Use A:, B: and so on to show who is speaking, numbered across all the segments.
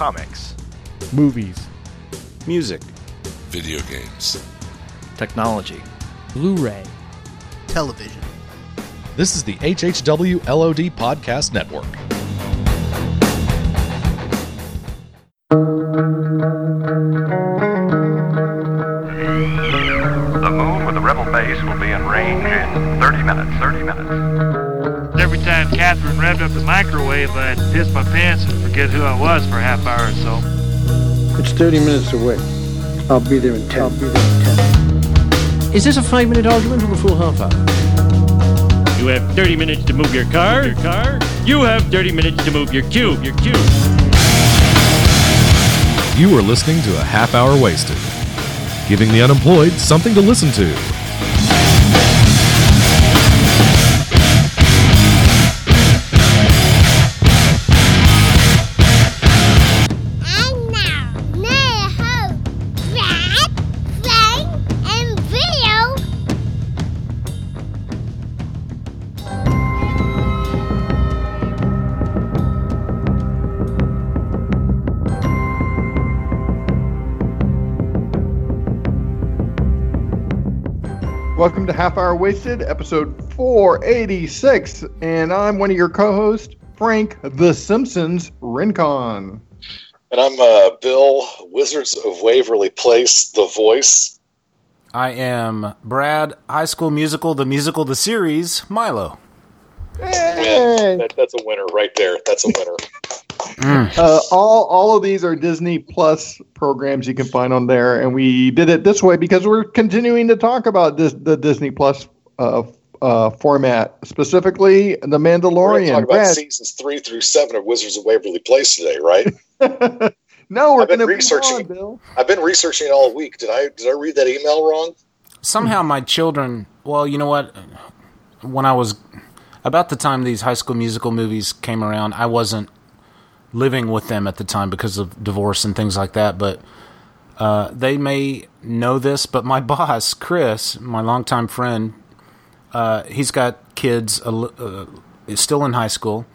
A: comics,
B: movies,
C: music,
D: video games,
E: technology,
B: Blu ray,
F: television.
G: This is the HHW LOD Podcast Network.
H: The moon with the rebel base will be in range in 30 minutes. 30 minutes.
I: Every time Catherine revved up the microwave, I'd piss my pants and forget who I was for a half hour or so.
J: It's 30 minutes away. I'll be there in 10. I'll be there in 10.
K: Is this a five minute argument or a full half hour?
L: You have 30 minutes to move your car. Your car. You have 30 minutes to move your cube. Your cube.
G: You are listening to a half hour wasted, giving the unemployed something to listen to.
M: Half Hour Wasted, episode 486, and I'm one of your co-hosts, Frank the Simpsons Rincon.
D: And I'm uh, Bill, Wizards of Waverly Place, the voice.
C: I am Brad, High School Musical, the musical, the series, Milo.
D: Man, that, that's a winner right there. That's a winner.
M: Uh, all all of these are Disney Plus programs you can find on there, and we did it this way because we're continuing to talk about this the Disney Plus uh, uh, format, specifically The Mandalorian.
D: We're going to talk about
M: Brad,
D: seasons three through seven of Wizards of Waverly Place today, right?
M: no, we're
D: I've been
M: going to
D: researching-
M: on, Bill.
D: I've been researching it all week. Did I did I read that email wrong?
C: Somehow my children, well, you know what? When I was about the time these High School Musical movies came around, I wasn't living with them at the time because of divorce and things like that, but uh, they may know this, but my boss, Chris, my longtime friend, uh, he's got kids uh, still in high school,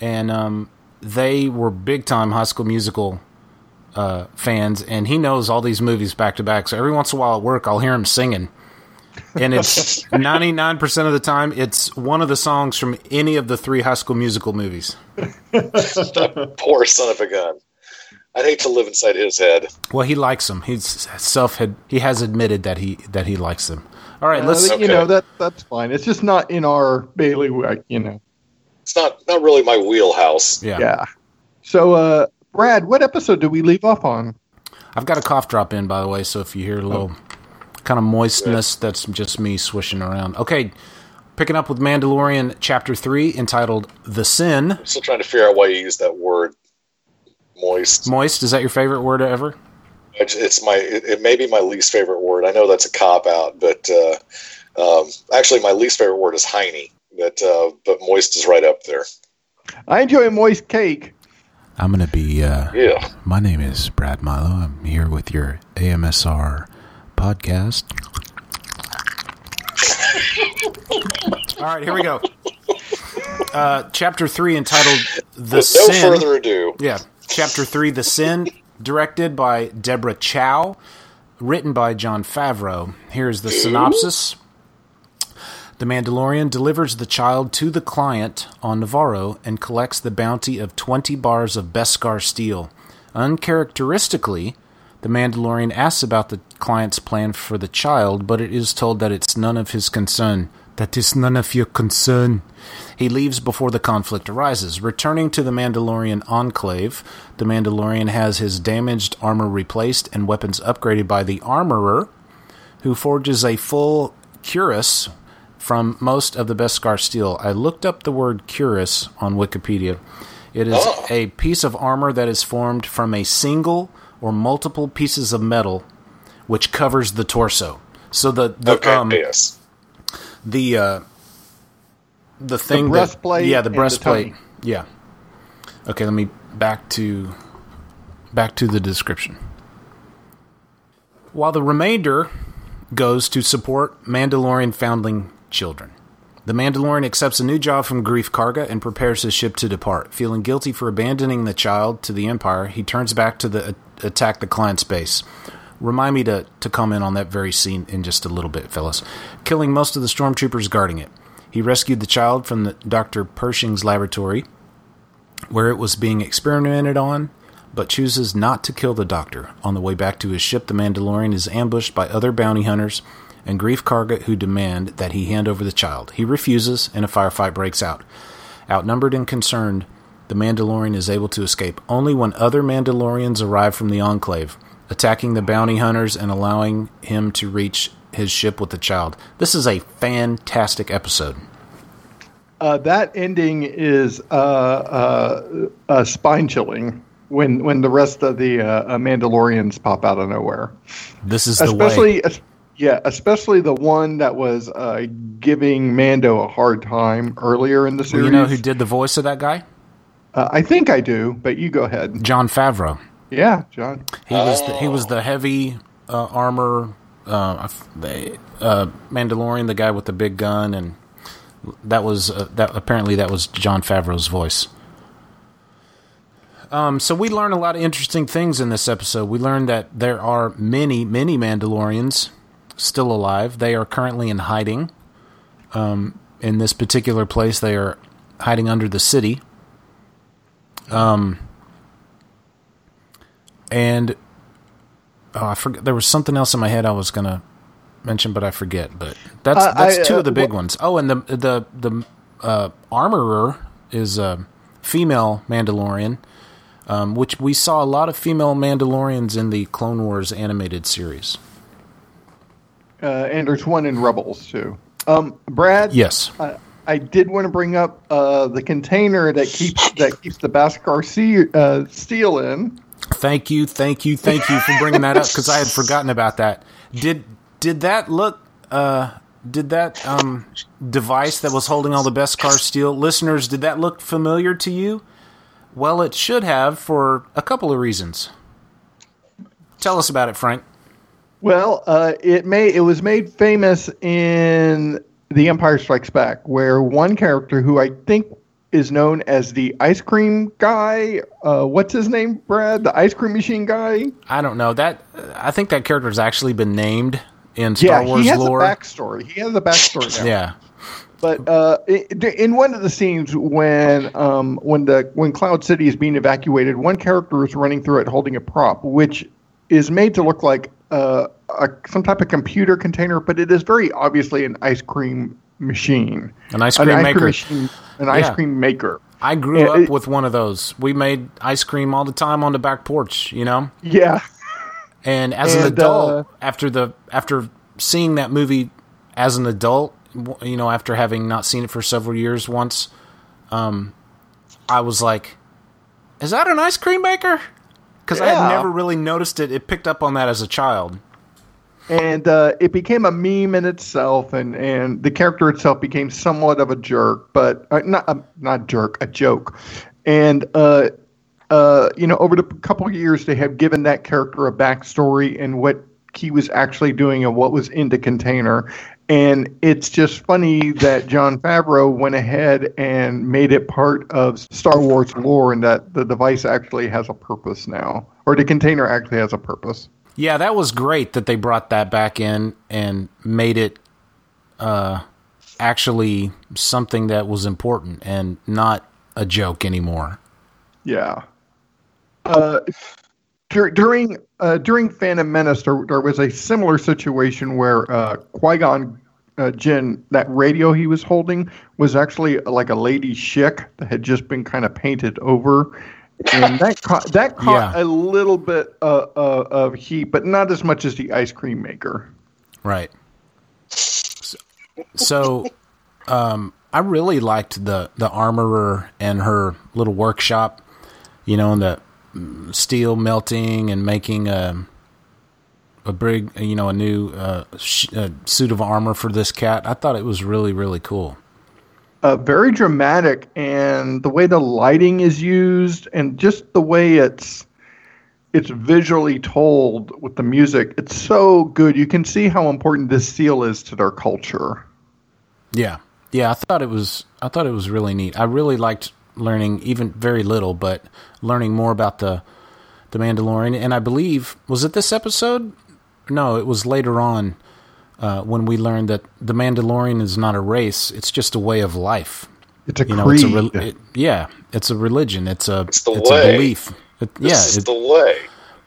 C: and um, they were big time High School Musical uh, fans, and he knows all these movies back to back. So every once in a while at work, I'll hear him singing, and it's ninety nine percent of the time it's one of the songs from any of the three High School Musical movies.
D: Poor son of a gun. I'd hate to live inside his head.
C: Well, he likes them. He's self had he has admitted that he that he likes them. All right,
M: Uh,
C: let's.
M: you
D: Okay.
M: know that that's fine. It's just not in our bailiwick, you know.
D: It's not not really my wheelhouse.
C: Yeah.
M: Yeah. So, uh, Brad, what episode did we leave off on?
C: I've got a cough drop in, by the way, so if you hear a little kind of moistness, that's just me swishing around. Okay, picking up with Mandalorian Chapter 3 entitled The Sin.
D: I'm still trying to figure out why you use that word moist.
C: Moist, is that your favorite word ever?
D: It's, it's my it, it may be my least favorite word. I know that's a cop out, but uh, um, actually my least favorite word is heiny. But uh, but moist is right up there.
M: I enjoy moist cake.
C: I'm going to be. Uh,
D: Yeah.
C: my name is Brad Milo. I'm here with your AMSR podcast. All right, here we go. Uh, chapter 3 entitled The
D: With no
C: Sin.
D: further ado,
C: Yeah. Chapter 3, The Sin, directed by Deborah Chow, written by Jon Favreau. Here's the synopsis The Mandalorian delivers the child to the client on Navarro and collects the bounty of 20 bars of Beskar steel. Uncharacteristically, the Mandalorian asks about the client's plan for the child, but it is told that it's none of his concern. That is none of your concern. He leaves before the conflict arises. Returning to the Mandalorian enclave, the Mandalorian has his damaged armor replaced and weapons upgraded by the armorer, who forges a full cuirass from most of the Beskar steel. I looked up the word cuirass on Wikipedia. It is
D: Oh.
C: a piece of armor that is formed from a single or multiple pieces of metal which covers the torso. So the, the
D: okay,
C: um,
D: yes.
C: the uh, the thing that-
M: breastplate
C: yeah, the
M: and the
C: breastplate. yeah. Okay, let me back to back to the description. While the remainder goes to support Mandalorian foundling children. The The Mandalorian accepts a new job from Greef Karga and prepares his ship to depart. Feeling guilty for abandoning the child to the Empire, he turns back to the attack the client's base. Remind me to, to comment on that very scene in just a little bit, fellas. Killing most of the stormtroopers guarding it. He rescued the child from the Dr. Pershing's laboratory, where it was being experimented on, but chooses not to kill the doctor. On the way back to his ship, the Mandalorian is ambushed by other bounty hunters and Greef Karga who demand that he hand over the child. He refuses, and a firefight breaks out. Outnumbered and concerned, the Mandalorian is able to escape only when other Mandalorians arrive from the Enclave, attacking the bounty hunters and allowing him to reach his ship with the child. This is a fantastic episode.
M: Uh, that ending is uh, uh, uh spine chilling when when the rest of the uh, Mandalorians pop out of nowhere.
C: This is the
M: especially. Yeah, especially the one that was uh, giving Mando a hard time earlier in the series.
C: Well, you know who did the voice of that guy?
M: Uh, I think I do, but you go ahead.
C: Jon Favreau.
M: Yeah, Jon.
C: He was the, he was the heavy uh, armor uh, the uh, Mandalorian, the guy with the big gun, and that was uh, that. Apparently, that was Jon Favreau's voice. Um, so we learned a lot of interesting things in this episode. We learned that there are many, many Mandalorians still alive. They are currently in hiding. Um, in this particular place, they are hiding under the city. Um, and oh, I forget. There was something else in my head I was gonna mention, but I forget. But that's
M: Uh,
C: that's
M: I,
C: two
M: uh,
C: of the big
M: wh-
C: ones. Oh, and the the the uh, armorer is a female Mandalorian, um, which we saw a lot of female Mandalorians in the Clone Wars animated series.
M: Uh, and there's one in Rebels too. Um, Brad.
C: Yes.
M: I, I did want to bring up uh, the container that keeps that keeps the Beskar sea, uh, steel in.
C: Thank you, thank you, thank you for bringing that up because I had forgotten about that. Did did that look? Uh, did that um, device that was holding all the Beskar steel listeners? Did that look familiar to you? Well, it should have for a couple of reasons. Tell us about it, Frank.
M: Well, uh, it made it was made famous in The Empire Strikes Back, where one character who I think is known as the ice cream guy. Uh, what's his name, Brad? The ice cream machine guy.
C: I don't know that. I think that character has actually been named in Star
M: yeah,
C: Wars
M: he has
C: lore.
M: a backstory. He has a backstory now.
C: yeah,
M: But uh, in one of the scenes when um, when the when Cloud City is being evacuated, one character is running through it holding a prop, which is made to look like uh, a, some type of computer container, but it is very obviously an ice cream machine,
C: An ice cream maker.
M: Cream machine, an ice cream maker.
C: I grew
M: Yeah,
C: up
M: it-
C: with one of those. We made ice cream all the time on the back porch. You know.
M: Yeah,
C: And as an adult,
M: uh,
C: after the after seeing that movie as an adult, you know, after having not seen it for several years once, um, I was like, "Is that an ice cream maker?" Because I had never really noticed it. It picked up on that as a child.
M: And uh, it became a meme in itself, and, and the character itself became somewhat of a jerk, but uh, not uh, not jerk, a joke. And uh, uh, you know, over the couple of years, they have given that character a backstory and what he was actually doing and what was in the container. And it's just funny that Jon Favreau went ahead and made it part of Star Wars lore, and that the device actually has a purpose now, or the container actually has a purpose.
C: Yeah, that was great that they brought that back in and made it uh, actually something that was important and not a joke anymore.
M: Yeah. Uh, dur- during uh, during Phantom Menace, there, there was a similar situation where uh, Qui Gon uh, Jinn, that radio he was holding, was actually like a lady chic that had just been kind of painted over, and that caught that caught
C: Yeah.
M: a little bit uh, uh, of heat, but not as much as the ice cream maker.
C: Right. So, so um, I really liked the the armorer and her little workshop. You know, and the mm, steel melting and making a a big, you know, a new uh, sh- uh, suit of armor for this cat. I thought it was really really cool.
M: Uh, very dramatic, and the way the lighting is used, and just the way it's it's visually told with the music. It's so good. You can see how important this seal is to their culture.
C: Yeah, yeah, I thought it was I thought it was really neat. I really liked learning even very little, but learning more about the the Mandalorian. And I believe was it this episode? No, it was later on uh, when we learned that the Mandalorian is not a race; it's just a way of life.
M: It's a
C: You know,
M: creed.
C: it's a re- it- yeah, it's a religion. It's a
D: It's the
C: a
D: way.
C: belief. It-
D: This
C: yeah,
D: is
C: it-
D: the way.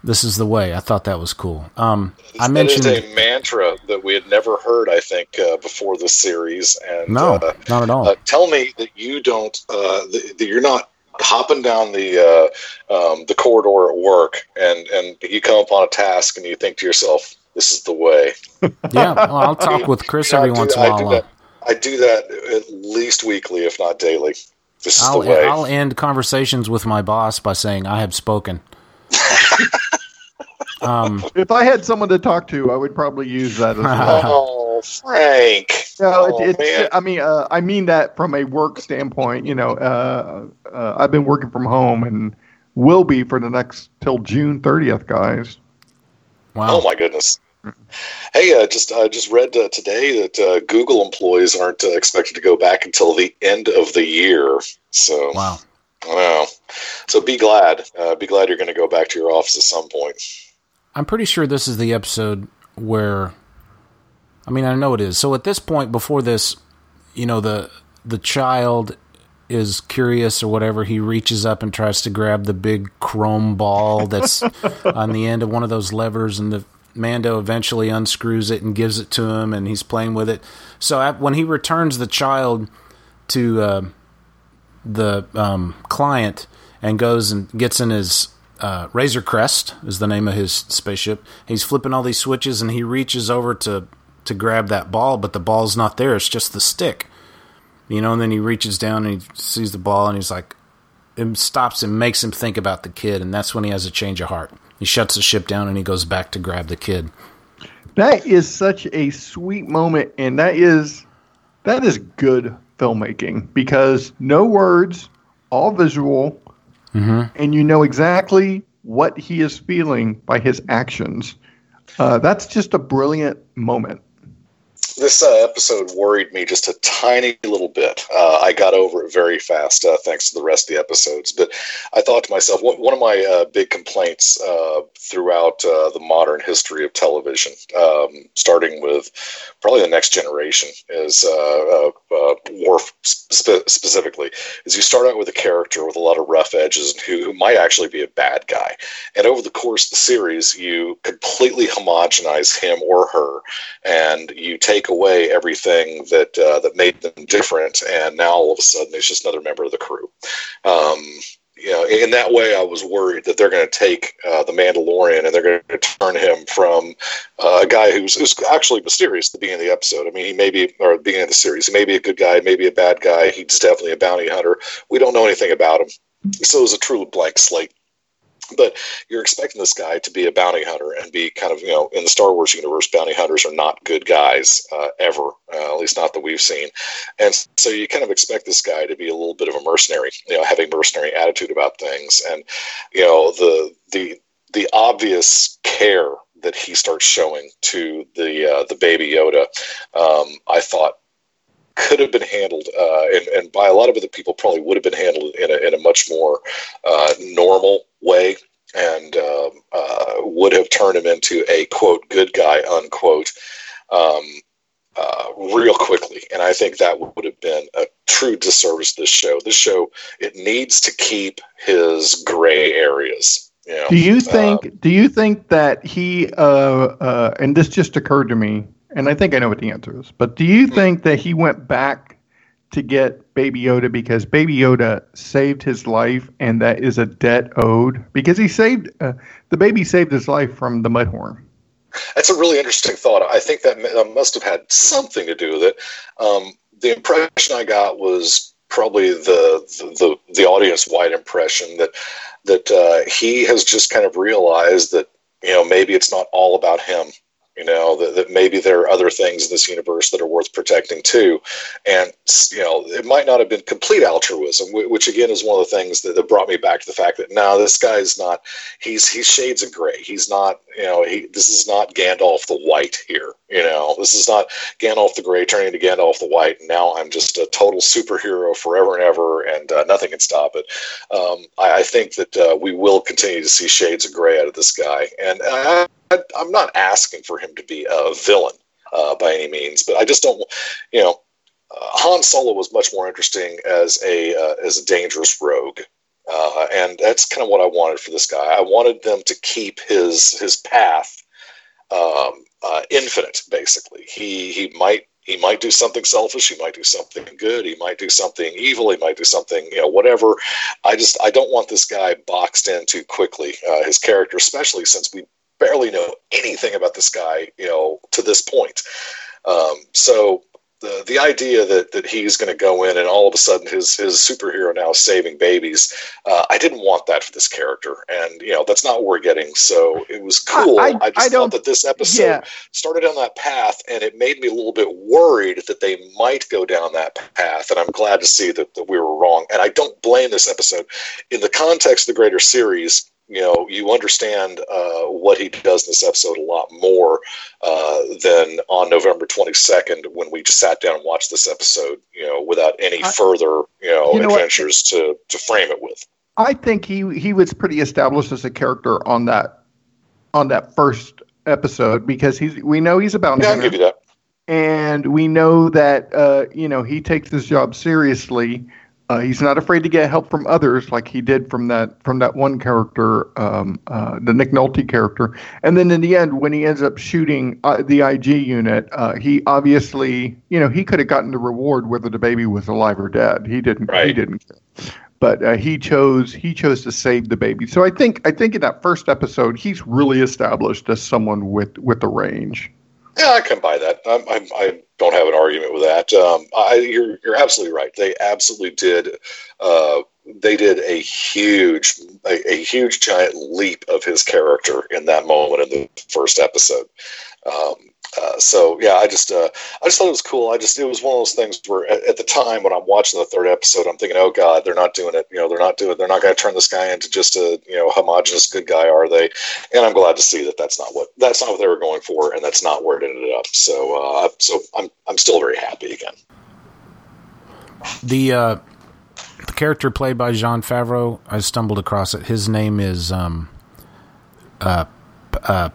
C: this is the way. I thought that was cool. Um, I mentioned
D: is a mantra that we had never heard, I think, uh, before this series. And
C: no,
D: uh,
C: not at all.
D: uh, tell me that you don't, uh, that, that you're not hopping down the uh, um, the corridor at work, and and you come upon a task, and you think to yourself, "This is the way."
C: yeah, well, I'll talk with Chris every
D: do-
C: once in a while.
D: do
C: uh,
D: that. I do that at least weekly, if not daily. This is
C: I'll,
D: the way.
C: I'll end conversations with my boss by saying I have spoken. um,
M: If I had someone to talk to, I would probably use that as well.
D: oh, Frank.
M: No,
D: oh,
M: it, it's,
D: man.
M: I mean, uh, I mean that from a work standpoint. You know, uh, uh, I've been working from home and will be for the next till June 30th, guys.
C: wow.
D: Oh my goodness. Hey, uh, just I just read uh, today that uh, Google employees aren't uh, expected to go back until the end of the year. So
C: Wow.
D: Know. So be glad. Uh, be glad you're going to go back to your office at some point.
C: I'm pretty sure this is the episode where I mean I know it is. So at this point before this, you know, the the child is curious or whatever, he reaches up and tries to grab the big chrome ball that's on the end of one of those levers and the Mando eventually unscrews it and gives it to him and he's playing with it. So when he returns the child to uh, the um, client and goes and gets in his uh, Razor Crest is the name of his spaceship. He's flipping all these switches and he reaches over to to grab that ball, but the ball's not there. It's just the stick, you know. And then he reaches down and he sees the ball and he's like, it stops and makes him think about the kid, and that's when he has a change of heart. He shuts the ship down and he goes back to grab the kid.
M: That is such a sweet moment, and that is that is good filmmaking because no words, all visual, and you know exactly what he is feeling by his actions. Uh, that's just a brilliant moment.
D: This uh, episode worried me just a tiny little bit. Uh, I got over it very fast, uh, thanks to the rest of the episodes. But I thought to myself, one, one of my uh, big complaints uh, throughout uh, the modern history of television, um, starting with probably the next generation, is Worf spe- specifically, is you start out with a character with a lot of rough edges who, who might actually be a bad guy. And over the course of the series, you completely homogenize him or her, and you take away everything that uh, that made them different, and now all of a sudden it's just another member of the crew. Um, you know, in that way, I was worried that they're going to take uh, the Mandalorian and they're going to turn him from uh, a guy who's, who's actually mysterious at the beginning of the episode. I mean, he may be, or the beginning of the series, he may be a good guy, maybe a bad guy. He's definitely a bounty hunter. We don't know anything about him. So it was a true blank slate. But you're expecting this guy to be a bounty hunter and be kind of, you know, in the Star Wars universe, bounty hunters are not good guys uh, ever, uh, at least not that we've seen. And so you kind of expect this guy to be a little bit of a mercenary, you know, having mercenary attitude about things. And, you know, the, the, the obvious care that he starts showing to the, uh, the baby Yoda, um, I thought could have been handled, uh, and, and by a lot of other people probably would have been handled in a, in a much more uh, normal way and um, uh, would have turned him into a quote good guy unquote um, uh, real quickly. And I think that would have been a true disservice to this show. This show it needs to keep his gray areas. You know,
M: Do you
D: uh,
M: think? do you think that he? Uh, uh, and this just occurred to me, and I think I know what the answer is. But do you think that he went back to get Baby Yoda because Baby Yoda saved his life, and that is a debt owed because he saved uh, the baby saved his life from the Mudhorn.
D: That's a really interesting thought. I think that must have had something to do with it. Um, the impression I got was probably the the, the audience wide impression that that uh, he has just kind of realized that you know maybe it's not all about him. You know that, that maybe there are other things in this universe that are worth protecting too, and you know it might not have been complete altruism, which again is one of the things that, that brought me back to the fact that no, this guy's not. He's he's shades of gray. He's not. You know, he this is not Gandalf the White here. You know, this is not Gandalf the Gray turning into Gandalf the White. And now I'm just a total superhero forever and ever, and uh, nothing can stop it. Um, I, I think that uh, we will continue to see shades of gray out of this guy, and I, I'm not asking for him to be a villain uh, by any means, but I just don't, you know. Uh, Han Solo was much more interesting as a uh, as a dangerous rogue, uh, and that's kind of what I wanted for this guy. I wanted them to keep his his path um, uh, infinite. Basically, he he might he might do something selfish. He might do something good. He might do something evil. He might do something you know whatever. I just I don't want this guy boxed in too quickly. Uh, his character, especially since we barely know anything about this guy, you know, to this point. Um, so the the idea that that he's going to go in and all of a sudden his his superhero now is saving babies, uh, I didn't want that for this character, and you know that's not what we're getting. So it was cool. I, I, I just thought that this episode yeah. started on that path, and it made me a little bit worried that they might go down that path. And I'm glad to see that, that we were wrong. And I don't blame this episode in the context of the greater series you know, you understand uh, what he does in this episode a lot more uh, than on November 22nd when we just sat down and watched this episode, you know, without any I, further, you know, you know adventures to, to frame it with.
M: I think he he was pretty established as a character on that on that first episode because he's we know he's about
D: yeah, I'll give you that.
M: And we know that uh, you know he takes his job seriously uh, he's not afraid to get help from others, like he did from that from that one character, um, uh, the Nick Nolte character. And then in the end, when he ends up shooting uh, the IG unit, uh, he obviously, you know, he could have gotten the reward whether the baby was alive or dead. He didn't. Right. He didn't care. But uh, he chose he chose to save the baby. So I think I think in that first episode, he's really established as someone with with the range.
D: Yeah, I can buy that. I'm, I'm, I don't have an argument with that. Um, I, you're, you're absolutely right. They absolutely did. Uh, they did a huge, a, a, huge giant leap of his character in that moment in the first episode. Um, uh, so yeah, I just uh, I just thought it was cool. I just it was one of those things where at, at, the time when I'm watching the third episode, I'm thinking, oh god, they're not doing it. You know, they're not doing. They're not going to turn this guy into just a you know homogenous good guy, are they? And I'm glad to see that that's not what that's not what they were going for, and that's not where it ended up. So uh, so I'm I'm still very happy again.
C: The uh, the character played by Jon Favreau, I stumbled across it. His name is um uh uh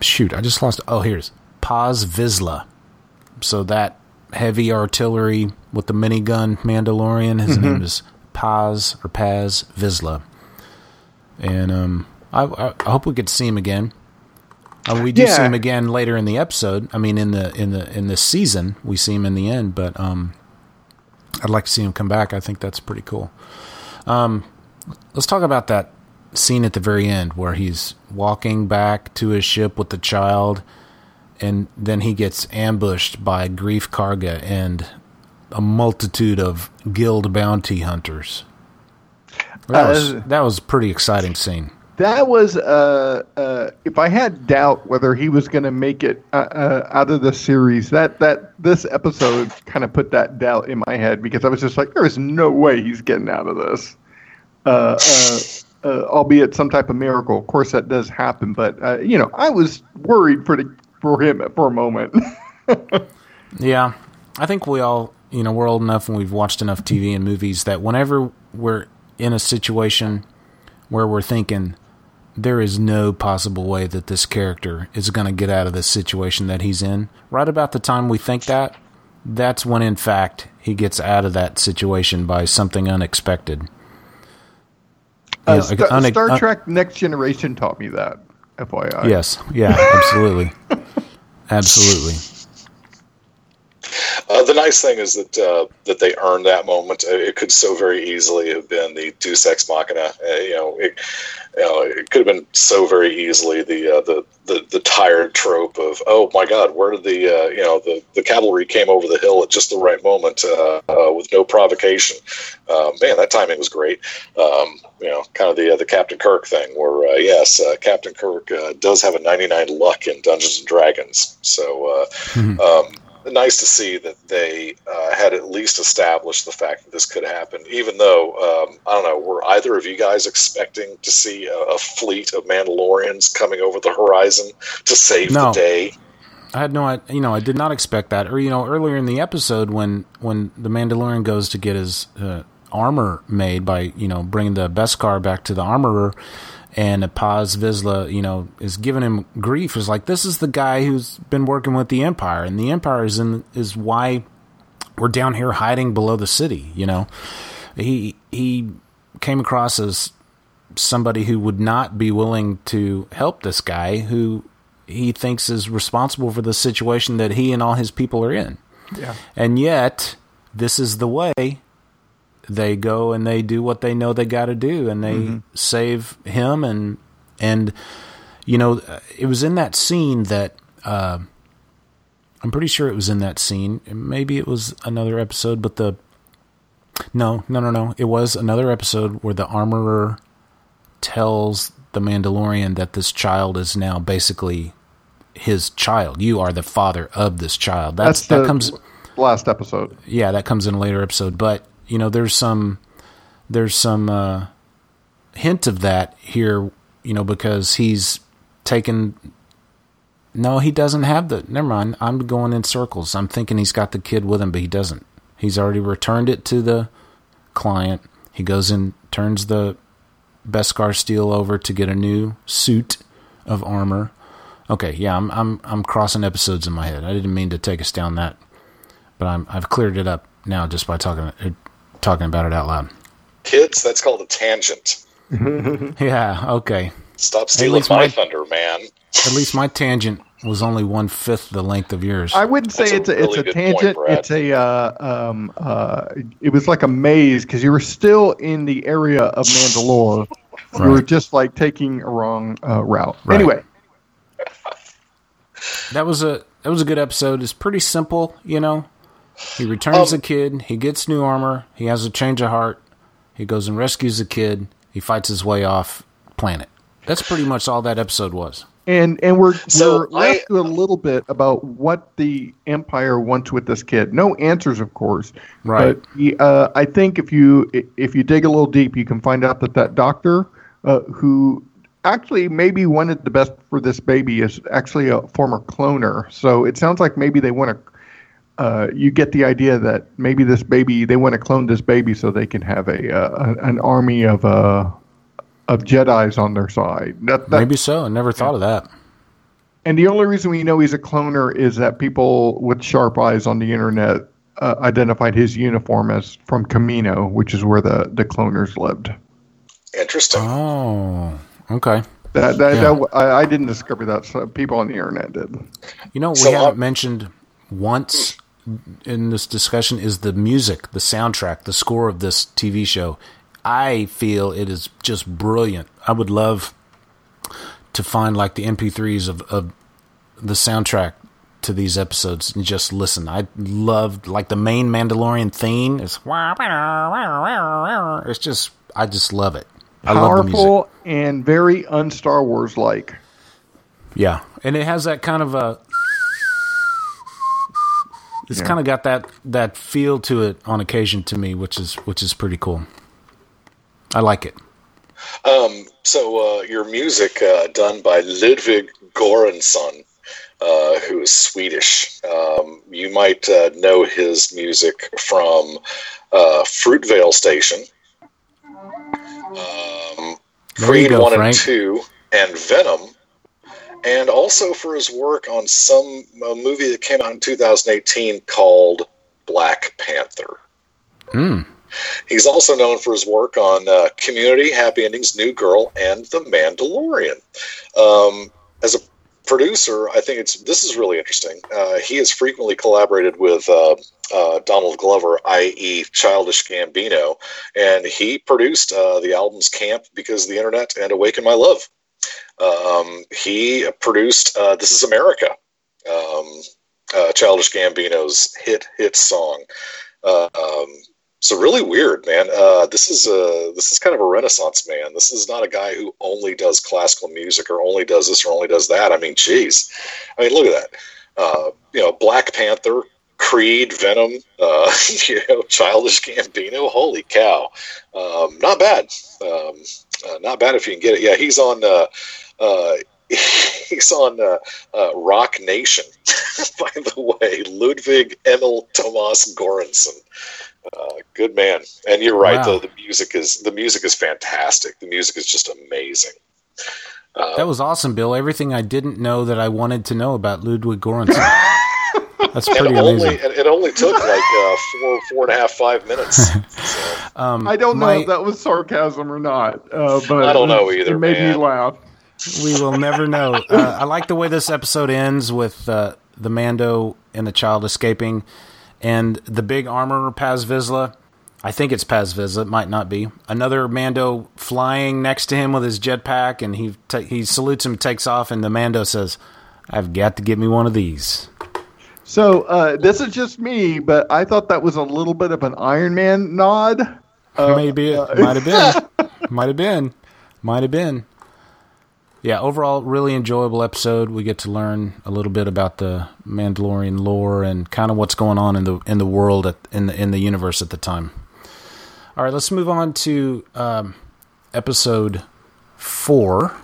C: shoot, I just lost. Oh, here's Paz Vizsla. So that heavy artillery with the minigun Mandalorian, his mm-hmm. name is Paz or Paz Vizsla. And um, I, I, hope we get to see him again. Uh, we do yeah. see him again later in the episode. I mean, in the in the in this season, we see him in the end. But um, I'd like to see him come back. I think that's pretty cool. Um, let's talk about that scene at the very end where he's walking back to his ship with the child and then he gets ambushed by Greef Karga and a multitude of guild bounty hunters. That, uh, was, that was a pretty exciting scene.
M: That was, uh, uh, if I had doubt whether he was going to make it uh, uh, out of the series, that, that this episode kind of put that doubt in my head because I was just like, there is no way he's getting out of this. Uh, albeit some type of miracle. Of course, that does happen, but you know, I was worried pretty for him for a moment.
C: yeah, I think we all, you know, we're old enough and we've watched enough TV and movies that whenever we're in a situation where we're thinking there is no possible way that this character is going to get out of this situation that he's in, right about the time we think that, that's when in fact he gets out of that situation by something unexpected.
M: Uh, know, Star, une- Star Trek Next Generation taught me that. FYI.
C: Yes. Yeah. Absolutely. absolutely.
D: Uh, the nice thing is that uh, that they earned that moment. Uh, it could so very easily have been the Deus Ex Machina. Uh, you know, it, you know, could have been so very easily the uh, the, the the tired trope of oh my god where did the uh, you know the the cavalry came over the hill at just the right moment uh, uh, with no provocation. Man, that timing was great. Um, you know, kind of the uh, the Captain Kirk thing, where uh, yes, uh, Captain Kirk uh, does have a 99 luck in Dungeons and Dragons. So uh, um, nice to see that they uh, had at least established the fact that this could happen. Even though um, I don't know, were either of you guys expecting to see a, a fleet of Mandalorians coming over the horizon to save
C: No.
D: the day?
C: I had no, I- you know, I did not expect that. Or you know, earlier in the episode when when the Mandalorian goes to get his uh, armor made by you know bringing the Beskar back to the armorer, and Paz Vizsla, you know, is giving him grief. Is like this is the guy who's been working with the Empire, and the Empire is in is why we're down here hiding below the city. You know, he he came across as somebody who would not be willing to help this guy who he thinks is responsible for the situation that he and all his people are in.
M: Yeah.
C: And yet, this is the way they go and they do what they know they got to do and they save him and and you know it was in that scene that uh, I'm pretty sure it was in that scene maybe it was another episode but the no no no no it was another episode where the armorer tells the Mandalorian that this child is now basically his child. You are the father of this child. That's,
M: That's
C: that comes
M: last episode.
C: yeah, that comes in a later episode. But you know, there's some there's some uh, hint of that here. You know, because he's taken. No, he doesn't have the. Never mind. I'm going in circles. I'm thinking he's got the kid with him, but he doesn't. He's already returned it to the client. He goes and turns the Beskar steel over to get a new suit of armor. Okay, yeah, I'm I'm I'm crossing episodes in my head. I didn't mean to take us down that, but I'm I've cleared it up now just by talking talking about it out loud.
D: Kids, that's called a tangent.
C: Yeah, okay.
D: Stop stealing
C: least
D: my
C: my-
D: thunder, man.
C: At least my tangent was only one fifth the length of yours.
M: I wouldn't say
D: That's
M: it's
D: a
M: a, it's a tangent.
D: point,
M: it's a uh, um, uh, it was like a maze because you were still in the area of Mandalore. You were just like taking a wrong uh, route.
C: Right.
M: Anyway,
C: that was a that was a good episode. It's pretty simple, you know. He returns
D: Um,
C: the kid. He gets new armor. He has a change of heart. He goes and rescues the kid. He fights his way off planet. That's pretty much all that episode was.
M: and and we're
D: So
M: we're left with a little bit about what the Empire wants with this kid. No answers, of course.
C: Right.
M: But he, uh, I think if you if you dig a little deep, you can find out that that doctor uh, who actually maybe wanted the best for this baby is actually a former cloner. So it sounds like maybe they want to. Uh, you get the idea that maybe this baby they want to clone this baby so they can have a uh, an army of uh, of Jedi's on their side. That, that,
C: Maybe so. I never thought of that.
M: and the only reason we know he's a cloner is that people with sharp eyes on the internet uh, identified his uniform as from Kamino, which is where the, the cloners lived.
D: Interesting.
C: Oh, okay.
M: That, that,
C: Yeah.
M: that I, I didn't discover that. So people on the internet did.
C: You know, what
D: So,
C: we haven't
D: uh,
C: mentioned once in this discussion is the music, the soundtrack, the score of this TV show. I feel it is just brilliant. I would love to find like the MP3s of, of the soundtrack to these episodes and just listen. I loved like the main Mandalorian theme. It's it's just I just love it. I love the music.
M: Powerful and very un Star Wars like.
C: Yeah, and it has that kind of a. It's
M: Yeah.
C: kind of got that that feel to it on occasion to me, which is which is pretty cool. I like it.
D: Um, so uh, your music uh, done by Ludwig Göransson, uh, who is Swedish. Um, you might uh, know his music from uh, Fruitvale Station, um, Creed
C: go,
D: One and Two, and Venom. And also for his work on some movie that came out in 2018 called Black Panther.
C: Hmm.
D: He's also known for his work on uh, Community, Happy Endings, New Girl, and The Mandalorian. Um, as a producer, I think it's this is really interesting. Uh, he has frequently collaborated with uh, uh, Donald Glover, i.e., Childish Gambino, and he produced uh, the albums Camp because of the internet and Awaken My Love Um, he produced uh, "This Is America," um, uh, Childish Gambino's hit hit song. Uh, um, so really weird, man. Uh, this is a this is kind of a renaissance man. This is not a guy who only does classical music or only does this or only does that. I mean, geez, I mean, look at that. Uh, you know, Black Panther, Creed, Venom, uh, you know, Childish Gambino. Holy cow, um, not bad. Um, uh, not bad if you can get it. Yeah, he's on. Uh, uh, he's on uh, uh, Roc Nation, by the way. Ludwig Emil Thomas Göransson. Uh, good man, and you're right.
C: Wow.
D: The, the music is the music is fantastic. The music is just amazing. Uh,
C: That was awesome, Bill. Everything I didn't know that I wanted to know about Ludwig Göransson. That's pretty
D: only
C: amazing.
D: and it only took like uh, four four and a half five minutes.
C: Um,
M: I don't know
C: my-
M: if that was sarcasm or not, uh, but
D: I don't know either,
M: It made
D: man.
M: me laugh.
C: We will never know. Uh, I like the way this episode ends with uh, the Mando and the child escaping, and the big armorer Paz Vizsla. I think it's Paz Vizsla. It might not be. Another Mando flying next to him with his jetpack, and he ta he salutes him, takes off, and the Mando says, "I've got to get me one of these."
M: So uh, this is just me, but I thought that was a little bit of an Iron Man nod. Uh,
C: Maybe it might have been. might have been. Might have been. Yeah, overall, really enjoyable episode. We get to learn a little bit about the Mandalorian lore and kind of what's going on in the in the world at, in the in the universe at the time. All right, let's move on to um, episode four.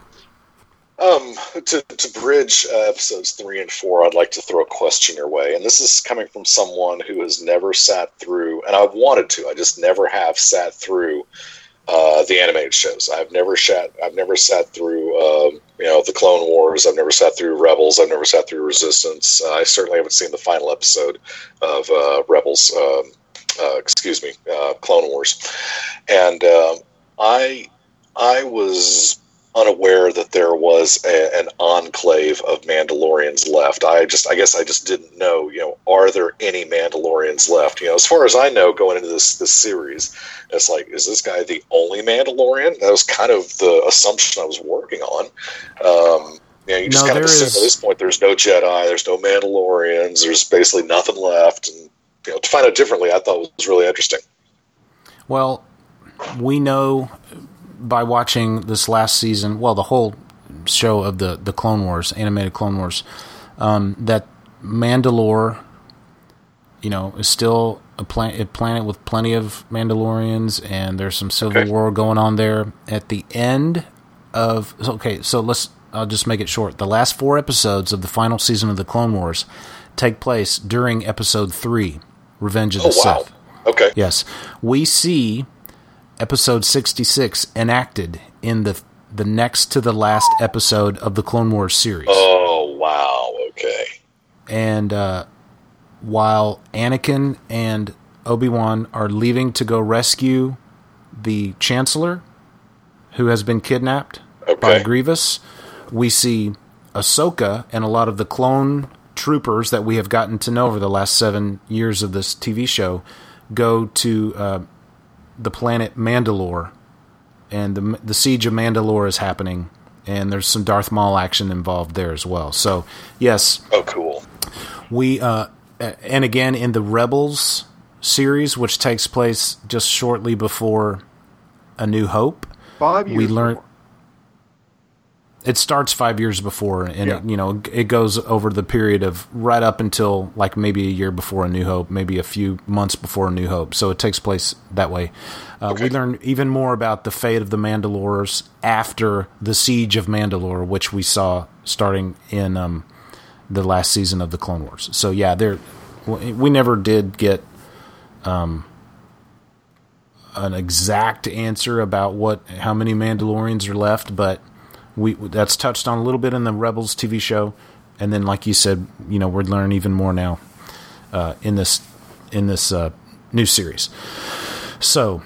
D: Um, to, to bridge uh, episodes three and four, I'd like to throw a question your way. And this is coming from someone who has never sat through, and I've wanted to, I just never have sat through uh, the animated shows. I've never sat, I've never sat through, um, you know, the Clone Wars. I've never sat through Rebels. I've never sat through Resistance. Uh, I certainly haven't seen the final episode of uh, Rebels. Um, uh, excuse me, uh, Clone Wars. And um, I, I was unaware that there was a, an enclave of Mandalorians left. I just, I guess, I just didn't know. You know, are there any Mandalorians left? You know, as far as I know, going into this this series, it's like, is this guy the only Mandalorian? That was kind of the assumption I was working on. Um, you know, you just
C: No,
D: kind of assume
C: is-
D: at this point there's no Jedi, there's no Mandalorians, there's basically nothing left, and you know, to find out differently, I thought was really interesting.
C: Well, we know by watching this last season, well, the whole show of the the Clone Wars, animated Clone Wars, um, that Mandalore, you know, is still a, plan- a planet with plenty of Mandalorians, and there's some civil
D: Okay.
C: war going on there. At the end of okay, so let's I'll just make it short. The last four episodes of the final season of the Clone Wars take place during Episode Three, Revenge of the
D: Oh wow.
C: Sith.
D: Okay.
C: Yes, we see episode sixty-six enacted in the the next to the last episode of the Clone Wars series.
D: Oh wow. Okay.
C: And uh, while Anakin and Obi Wan are leaving to go rescue the Chancellor, who has been kidnapped by
D: Okay.
C: Grievous, we see Ahsoka and a lot of the clone troopers that we have gotten to know over the last seven years of this TV show go to uh, the planet Mandalore, and the the siege of Mandalore is happening, and there's some Darth Maul action involved there as well. So, yes,
D: Oh cool.
C: we uh, and again in the Rebels series, which takes place just shortly before A New Hope,
M: Five years.
C: we learn. It starts five years before, and
M: Yeah.
C: it, you know it goes over the period of right up until like maybe a year before A New Hope, maybe a few months before A New Hope. So it takes place that way. Uh, We learn even more about the fate of the Mandalores after the siege of Mandalore, which we saw starting in um, the last season of the Clone Wars. So yeah, there we we never did get um, an exact answer about what how many Mandalorians are left, but we that's touched on a little bit in the Rebels TV show, and then like you said, you know we're learning even more now uh, in this in this uh, new series. So,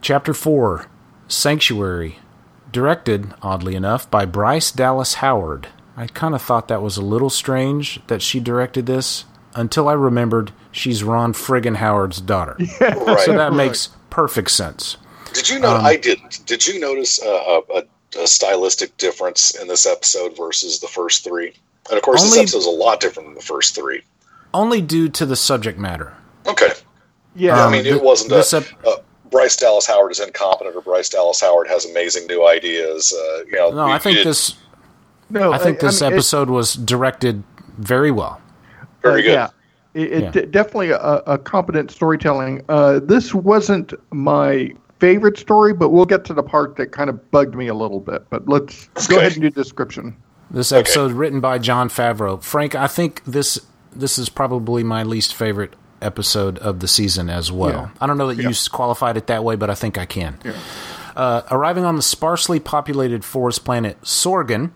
C: chapter four, Sanctuary, directed oddly enough by Bryce Dallas Howard. I kind of thought that was a little strange that she directed this until I remembered she's Ron Friggin Howard's daughter.
D: Right.
C: So that makes perfect sense.
D: Did you know?
C: Um,
D: I didn't. Did you notice uh, a, a a stylistic difference in this episode versus the first three? And of course,
C: Only-
D: this episode is a lot different than the first three.
C: Only due to the subject matter.
D: Okay.
M: Yeah,
D: I mean, it
C: th-
D: wasn't a,
C: ep-
D: uh, Bryce Dallas Howard is incompetent or Bryce Dallas Howard has amazing new ideas. Uh, you know,
C: No,
D: we-
C: I think
D: it-
C: this.
M: no,
C: I think this
M: mean, it-
C: episode was directed very well.
D: very
M: uh,
D: good.
M: Yeah, it, it
C: Yeah.
M: d- definitely a, a competent storytelling. Uh, this wasn't my favorite story, but we'll get to the part that kind of bugged me a little bit. But let's go ahead and do the description.
C: This episode written by Jon Favreau. Frank, I think this this is probably my least favorite episode of the season as well.
M: Yeah.
C: I don't know that you s- qualified it that way, but I think I can. Uh, arriving on the sparsely populated forest planet Sorgan,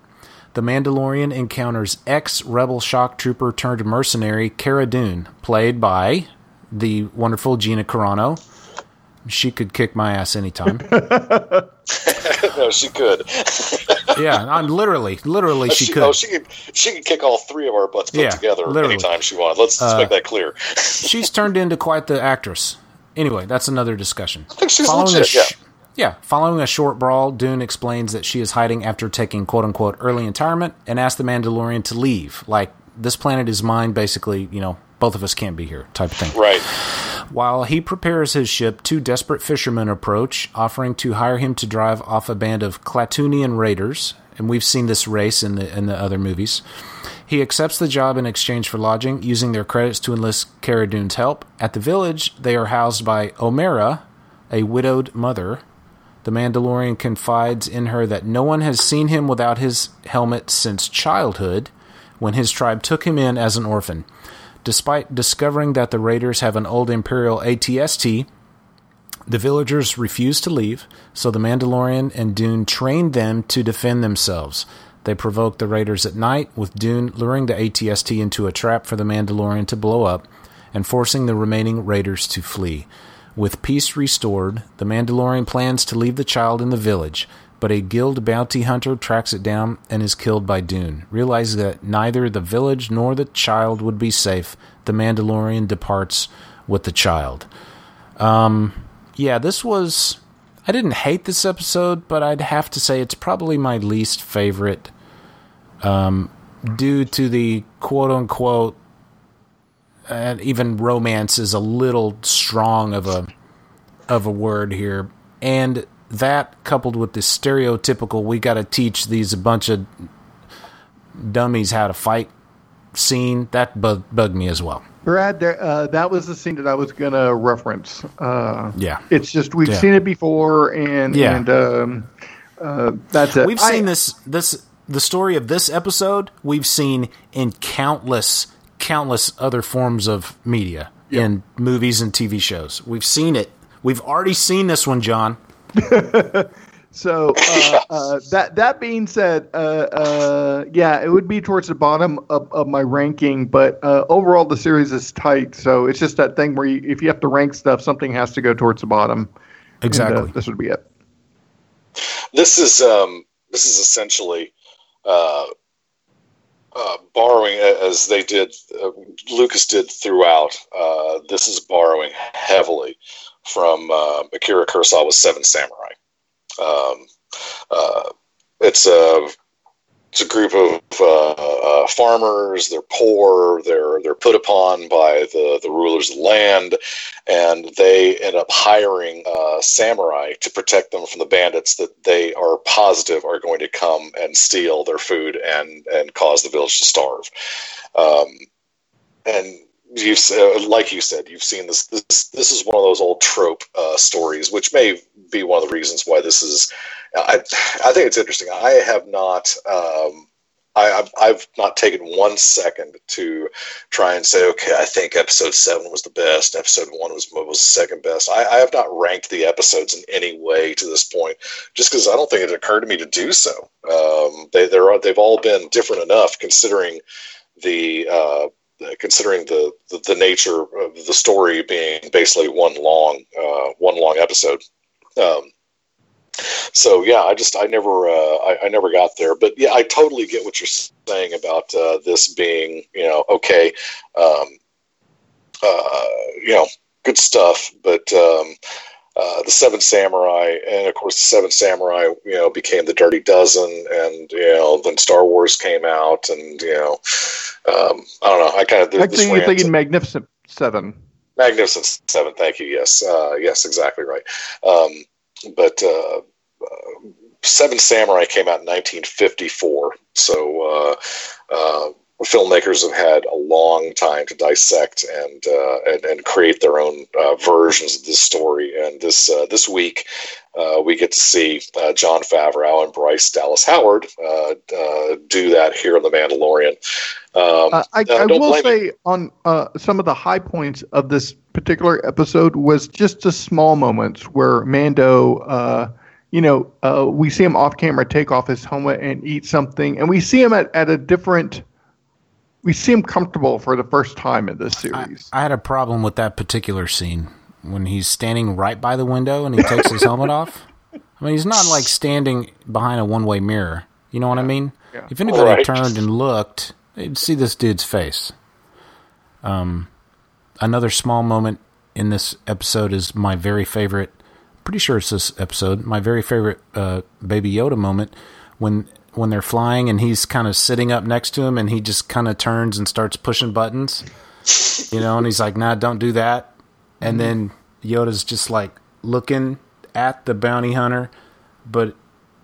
C: the Mandalorian encounters ex rebel shock trooper turned mercenary Cara Dune, played by the wonderful Gina Carano. She could kick my ass anytime.
D: no, she could.
C: yeah, I'm literally, literally, she, could.
D: Oh, she could. She could kick all three of our butts put
C: Yeah,
D: together
C: literally.
D: anytime she wanted. Let's, let's
C: Uh,
D: make that clear.
C: she's turned into quite the actress. Anyway, that's another discussion. I
D: think she's legit, yeah.
C: yeah, following a short brawl, Dune explains that she is hiding after taking "quote unquote" early retirement and asks the Mandalorian to leave. Like this planet is mine, basically. You know, both of us can't be here, type of thing.
D: Right.
C: While he prepares his ship, two desperate fishermen approach, offering to hire him to drive off a band of Klatooinian raiders, and we've seen this race in the in the other movies. He accepts the job in exchange for lodging, using their credits to enlist Cara Dune's help. At the village, they are housed by Omera, a widowed mother. The Mandalorian confides in her that no one has seen him without his helmet since childhood, when his tribe took him in as an orphan. Despite discovering that the raiders have an old Imperial ATST, the villagers refuse to leave, so the Mandalorian and Dune train them to defend themselves. They provoke the raiders at night, with Dune luring the ATST into a trap for the Mandalorian to blow up and forcing the remaining raiders to flee. With peace restored, the Mandalorian plans to leave the child in the village, but a guild bounty hunter tracks it down and is killed by Dune. Realizing that neither the village nor the child would be safe, the Mandalorian departs with the child. Um, yeah, this was. I didn't hate this episode, but I'd have to say it's probably my least favorite. Um, due to the quote unquote, and even romance is a little strong of a of a word here, and that coupled with the stereotypical we got to teach these a bunch of dummies how to fight scene that bug, bugged me as well.
M: Brad, there, uh, that was the scene that I was going to reference. Uh,
C: Yeah.
M: it's just we've
C: Yeah.
M: seen it before, and
C: Yeah.
M: and um, uh, that's it.
C: We've
M: I-
C: seen this this the story of this episode. We've seen in countless countless other forms of media, in movies and TV shows. We've seen it. We've already seen this one, John.
M: So uh, uh, that that being said, uh, uh, yeah, it would be towards the bottom of, of my ranking, but uh, overall the series is tight. So it's just that thing where you, if you have to rank stuff, something has to go towards the bottom. And, uh,
C: Exactly.
M: this would be it.
D: This is um, this is essentially uh, uh, borrowing as they did. Uh, Lucas did throughout. Uh, this is borrowing heavily from uh, Akira Kurosawa's Seven Samurai. Um, uh, it's a it's a group of uh, uh, farmers. They're poor. They're they're put upon by the the rulers of the land, and they end up hiring uh, samurai to protect them from the bandits that they are positive are going to come and steal their food and and cause the village to starve. Um, and you've uh, like you said, you've seen this. This this is one of those old trope uh, stories, which may be one of the reasons why this is. I I think it's interesting. I have not. Um, I, I've, not taken one second to try and say, okay, I think episode seven was the best. Episode one was was the second best. I, I have not ranked the episodes in any way to this point, just because I don't think it occurred to me to do so. Um, they they're they've all been different enough, considering the uh, considering the, the the nature of the story being basically one long uh, one long episode. Um, so yeah, I just I never uh, I, I never got there, but yeah, I totally get what you're saying about uh, this being you know okay, um, uh, you know good stuff, but um, uh, the Seven Samurai, and of course the Seven Samurai, you know, became the Dirty Dozen, and you know, then Star Wars came out, and you know, um, I don't know. I kind of
M: think you're thinking Magnificent Seven.
D: Magnificent Seven. Thank you. Yes. Uh, yes. Exactly right. Um, but uh, uh, Seven Samurai came out in 1954. So uh, uh, filmmakers have had a long time to dissect and uh, and, and, create their own uh, versions of this story. And this uh, this week, uh, we get to see uh, Jon Favreau and Bryce Dallas Howard uh, do that here in The Mandalorian.
M: Um, I, I will say me. on some of the high points of this particular episode was just the small moments where Mando you know, uh, we see him off camera take off his helmet and eat something, and we see him at, at a different we seem comfortable for the first time in this series.
C: I, I, had a problem with that particular scene when he's standing right by the window and he takes his helmet off. I mean, he's not like standing behind a one-way mirror. You know what I mean? Yeah. If anybody right. turned and looked, they'd see this dude's face. Um, another small moment in this episode is my very favorite. Pretty sure it's this episode. My very favorite uh, Baby Yoda moment when when they're flying and he's kind of sitting up next to him and he just kind of turns and starts pushing buttons, you know, and he's like, nah, don't do that. And mm-hmm. then Yoda's just like looking at the bounty hunter, but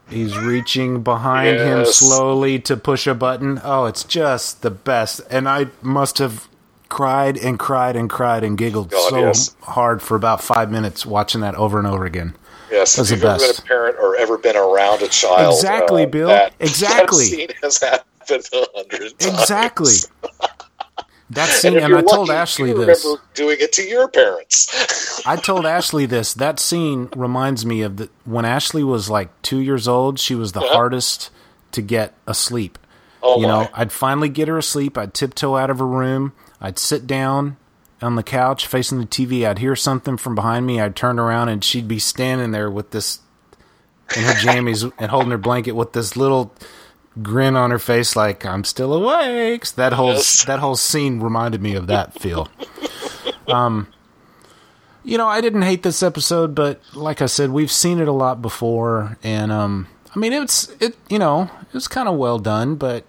C: he's reaching behind yes. him slowly to push a button. Oh, it's just the best. And I must have cried and cried and cried and giggled God, so yes. hard for about five minutes watching that over and over again.
D: Yes, That's if you've ever been a parent or ever been around a child,
C: exactly,
D: uh,
C: Bill.
D: That,
C: exactly,
D: that scene has happened a hundred times.
C: Exactly. That scene, and, and I told Ashley this.
D: Doing it to your parents.
C: I told Ashley this. That scene reminds me of the when Ashley was like two years old. She was the yeah. hardest to get asleep. Oh you my. know, I'd finally get her asleep. I'd tiptoe out of her room. I'd sit down on the couch facing the TV. I'd hear something from behind me. I'd turn around and she'd be standing there with this in her jammies and holding her blanket with this little grin on her face, like I'm still awake. So that whole yes. that whole scene reminded me of that feel. Um, you know, I didn't hate this episode, but like I said, we've seen it a lot before, and um, I mean, it's it you know it was kind of well done, but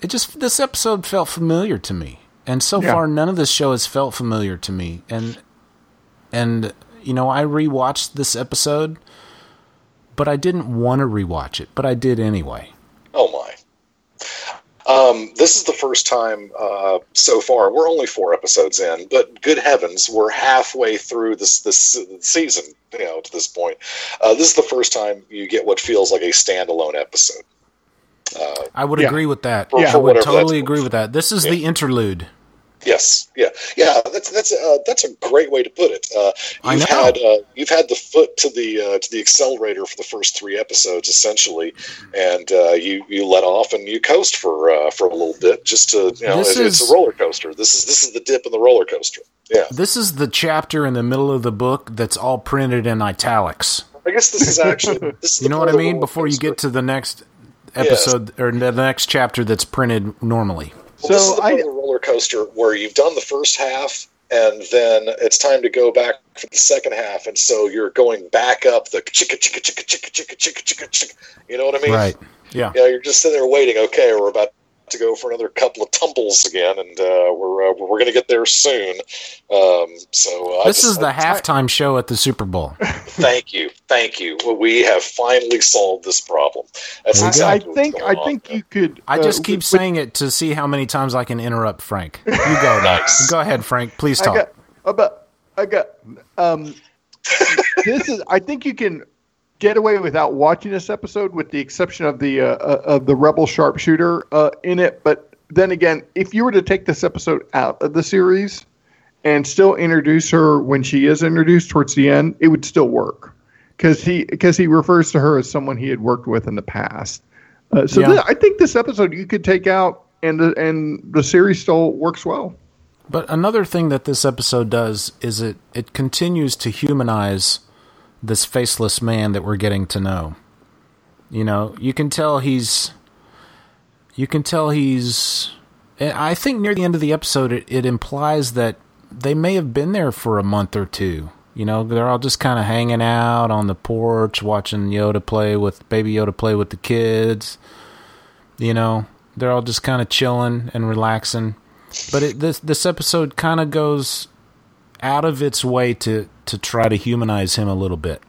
C: it just this episode felt familiar to me. And so yeah. far, none of this show has felt familiar to me. And and you know, I rewatched this episode, but I didn't want to rewatch it, but I did anyway.
D: Oh my! Um, this is the first time uh, so far. We're only four episodes in, but good heavens, we're halfway through this this season. You know, to this point, uh, this is the first time you get what feels like a standalone episode.
C: Uh, I would yeah. agree with that. For, yeah, for I would totally agree with that. This is yeah. the interlude.
D: Yes, yeah, yeah. That's that's uh, that's a great way to put it. Uh, you've had uh, you've had the foot to the uh, to the accelerator for the first three episodes, essentially, and uh, you you let off and you coast for uh, for a little bit, just to you know, it's, is, it's, a roller coaster. This is this is the dip in the roller coaster. Yeah,
C: this is the chapter in the middle of the book that's all printed in italics.
D: I guess this is actually this is
C: you know what I mean. Before you get to the next episode yes. or the next chapter that's printed normally.
D: Well, so this is the I, roller coaster where you've done the first half and then it's time to go back for the second half, and so you're going back up the chicka chicka chicka chicka chicka chicka chicka chicka. You know what I mean?
C: Right. Yeah.
D: Yeah. You're just sitting there waiting. Okay, we're about to go for another couple of tumbles again, and uh, we're uh, we're going to get there soon. Um, so
C: uh, this just, is the halftime show at the Super Bowl.
D: thank you, thank you. We have finally solved this problem.
M: That's exactly I think I think you could.
C: I just uh, keep with, saying it to see how many times I can interrupt Frank. You go. nice. Go ahead, Frank. Please talk.
M: I got, about, I got. Um, this is. I think you can get away without watching this episode, with the exception of the uh, uh, of the rebel sharpshooter uh, in it. But then again, if you were to take this episode out of the series and still introduce her when she is introduced towards the end, it would still work because he because he refers to her as someone he had worked with in the past. Uh, so yeah. th- I think this episode you could take out, and the, and the series still works well.
C: But another thing that this episode does is it it continues to humanize this faceless man that we're getting to know. You know, you can tell he's you can tell he's I think near the end of the episode it, it implies that they may have been there for a month or two. You know, they're all just kind of hanging out on the porch, watching Yoda play with baby Yoda play with the kids. You know, they're all just kind of chilling and relaxing. But it, this this episode kind of goes out of its way to to try to humanize him a little bit.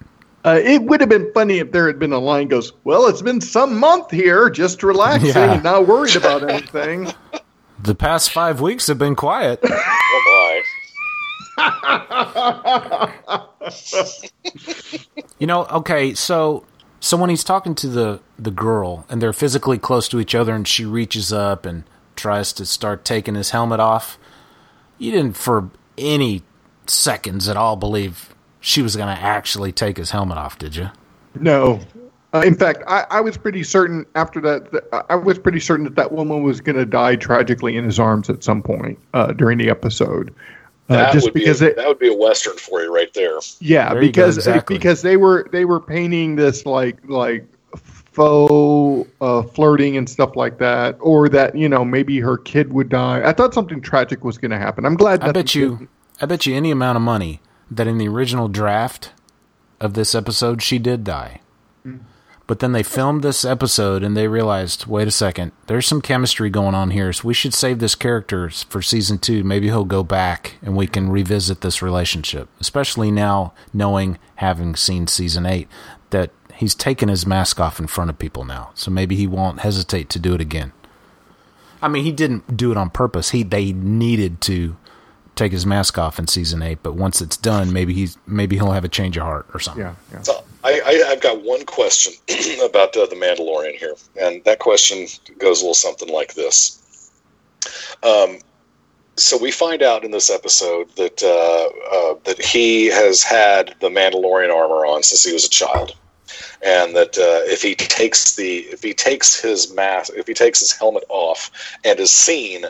M: Uh, it would have been funny if there had been a line goes, "Well, it's been some month here, just relaxing
C: Yeah.
M: and not worried about anything."
C: The past five weeks have been quiet.
D: Oh
C: You know, okay, so so when he's talking to the the girl and they're physically close to each other and she reaches up and tries to start taking his helmet off, you didn't for any seconds at all believe she was going to actually take his helmet off, did you?
M: No. Uh, in fact, I, I was pretty certain after that, that I was pretty certain that that woman was going to die tragically in his arms at some point uh, during the episode. Uh,
D: That
M: just
D: would
M: because
D: be a,
M: it,
D: that would be a western for you right there.
M: yeah,
C: There you go,
M: because
C: exactly.
M: because they were they were painting this like like faux uh, flirting and stuff like that, or that you know maybe her kid would die. I thought something tragic was going to happen. I'm glad.
C: I bet you
M: did.
C: I bet you any amount of money that in the original draft of this episode she did die. Hmm. But then they filmed this episode and they realized, wait a second, there's some chemistry going on here, so we should save this character for season two. Maybe he'll go back and we can revisit this relationship. Especially now, knowing, having seen season eight, that he's taken his mask off in front of people now. So maybe he won't hesitate to do it again. I mean, he didn't do it on purpose. He they needed to take his mask off in season eight, but once it's done, maybe he's maybe he'll have a change of heart or something.
M: Yeah, yeah.
D: So I, I, I've got one question about uh, the Mandalorian here, and that question goes a little something like this. Um, so we find out in this episode that uh, uh, that he has had the Mandalorian armor on since he was a child, and that uh, if he takes the if he takes his mask if he takes his helmet off and is seen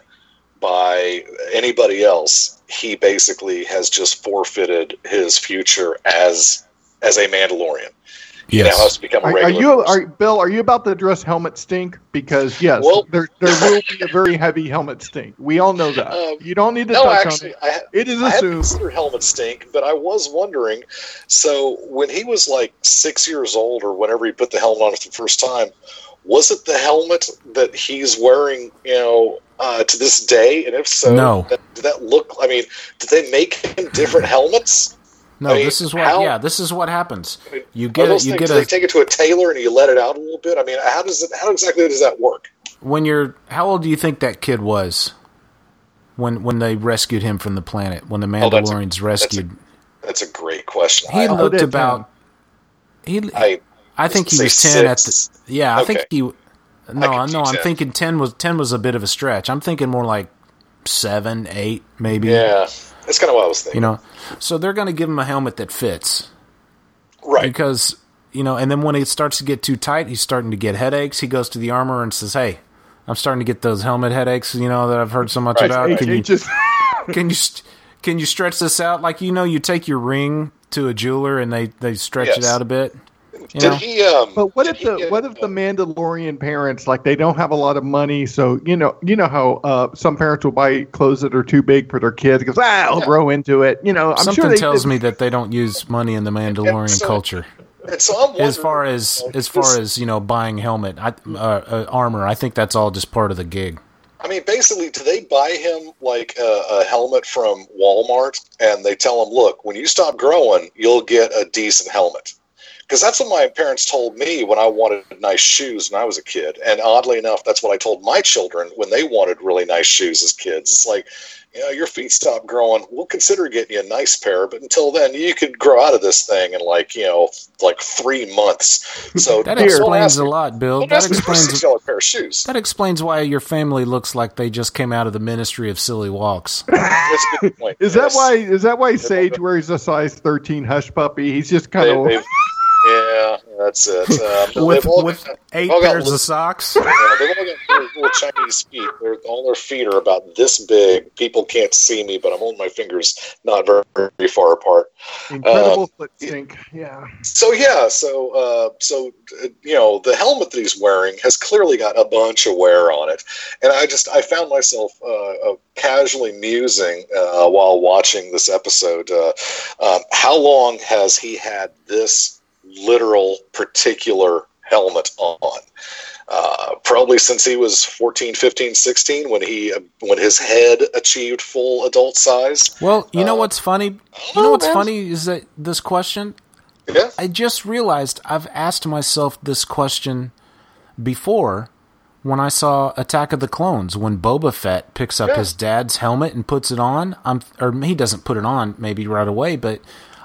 D: by anybody else, he basically has just forfeited his future as as a Mandalorian. He now has to become a
M: Are, are you, are, Bill? Are you about to address helmet stink? Because yes,
D: Well-
M: there there will be a very heavy helmet stink. We all know that.
D: Um,
M: you don't need to
D: no,
M: touch
D: actually,
M: on it.
D: I,
M: It is
D: I hadn't considered helmet stink, but I was wondering. So when he was like six years old, or whenever he put the helmet on for the first time, was it the helmet that he's wearing? You know, uh, to this day, and if so,
C: No.
D: that, did that look? I mean, did they make him different helmets?
C: No,
D: I mean,
C: this is what
D: how-
C: yeah, this is what happens.
D: I mean,
C: You get it. You
D: things,
C: get
D: do they take it to a tailor and you let it out a little bit? I mean, how does it? How exactly does that work?
C: when you're how old do you think that kid was when when they rescued him from the planet when the
D: Oh, that's a-
C: Mandalorians rescued?
D: That's a great question.
C: he
D: I,
C: looked
M: at
C: about. He,
D: I,
C: I think he was ten at the. Yeah, I think he. No, I no, I'm thinking ten was ten was a bit of a stretch. I'm thinking more like seven, eight, maybe.
D: yeah, that's kind of what I was thinking.
C: You know, so they're going to give him a helmet that fits
D: right?
C: because you know, and then when it starts to get too tight, he's starting to get headaches. He goes to the armor and says, "Hey, I'm starting to get those helmet headaches. You know that I've heard so much
D: Right,
C: about. Can you
M: just
C: can you can you stretch this out? Like you know, you take your ring to a jeweler and they they stretch it out a bit. You
D: Did
C: know?
D: he? Um,
M: But what if the
D: get,
M: what if the
D: uh,
M: Mandalorian parents like they don't have a lot of money, so you know you know how uh, some parents will buy clothes that are too big for their kids because ah I'll
D: Yeah.
M: grow into it. You know, I'm
C: Something
M: sure they
C: tells
M: did-
C: me that they don't use money in the Mandalorian
D: so-
C: culture.
D: So
C: As far as
D: like,
C: as far
D: this-
C: as you know, buying helmet, I, uh, uh, armor, I think that's all just part of the gig.
D: I mean, basically, do they buy him like a, a helmet from Walmart, and they tell him, "Look, when you stop growing, you'll get a decent helmet." Because that's what my parents told me when I wanted nice shoes when I was a kid, and oddly enough, that's what I told my children when they wanted really nice shoes as kids. It's like, you know, your feet stop growing. We'll consider getting you a nice pair, but until then, you could grow out of this thing in like, you know, like three months. So
C: That explains a lot, Bill.
D: Don't
C: That
D: ask me for a
C: explains
D: pair of shoes.
C: that explains why your family looks like they just came out of the Ministry of Silly Walks.
D: That's a good point.
M: Is that why? Is that why Sage wears a size 13 hush puppy? He's just kind
D: They,
M: of
D: they've- yeah, That's it. Um,
C: with
D: all
C: with eight
D: all
C: pairs
D: little-
C: of socks.
D: Yeah, they've all got little, little Chinese feet. They're, all their feet are about this big. People can't see me, but I'm holding my fingers not very, very far apart.
M: Incredible
D: Uh,
M: foot sync. Yeah.
D: So yeah, so uh, so uh, you know the helmet that he's wearing has clearly got a bunch of wear on it, and I just I found myself uh, uh, casually musing uh, while watching this episode. Uh, um, how long has he had this literal particular helmet on? Uh, probably since he was 14, 15, 16 when he uh, when his head achieved full adult size.
C: Well, you know
D: Uh,
C: what's funny? You know what's
D: man.
C: funny is that this question.
D: Yeah.
C: I just realized I've asked myself this question before when I saw Attack of the Clones when Boba Fett picks up
D: Yeah.
C: his dad's helmet and puts it on. I'm or he doesn't put it on maybe right away, but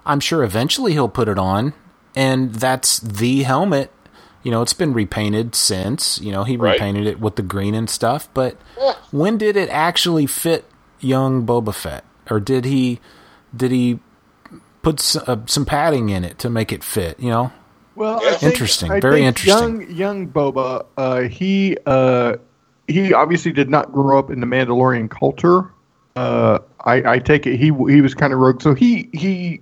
C: I'm sure eventually he'll put it on and that's the helmet. You know, it's been repainted since, you know, he
D: Right.
C: repainted it with the green and stuff, but when did it actually fit young Boba Fett? Or did he did he put s- uh, some padding in it to make it fit, you know?
M: Well,
D: Yeah.
M: I think,
C: Interesting,
M: I
C: very
M: think
C: interesting.
M: Young, young Boba, uh, he uh, he obviously did not grow up in the Mandalorian culture. Uh, I, I take it he he was kind of rogue, so he he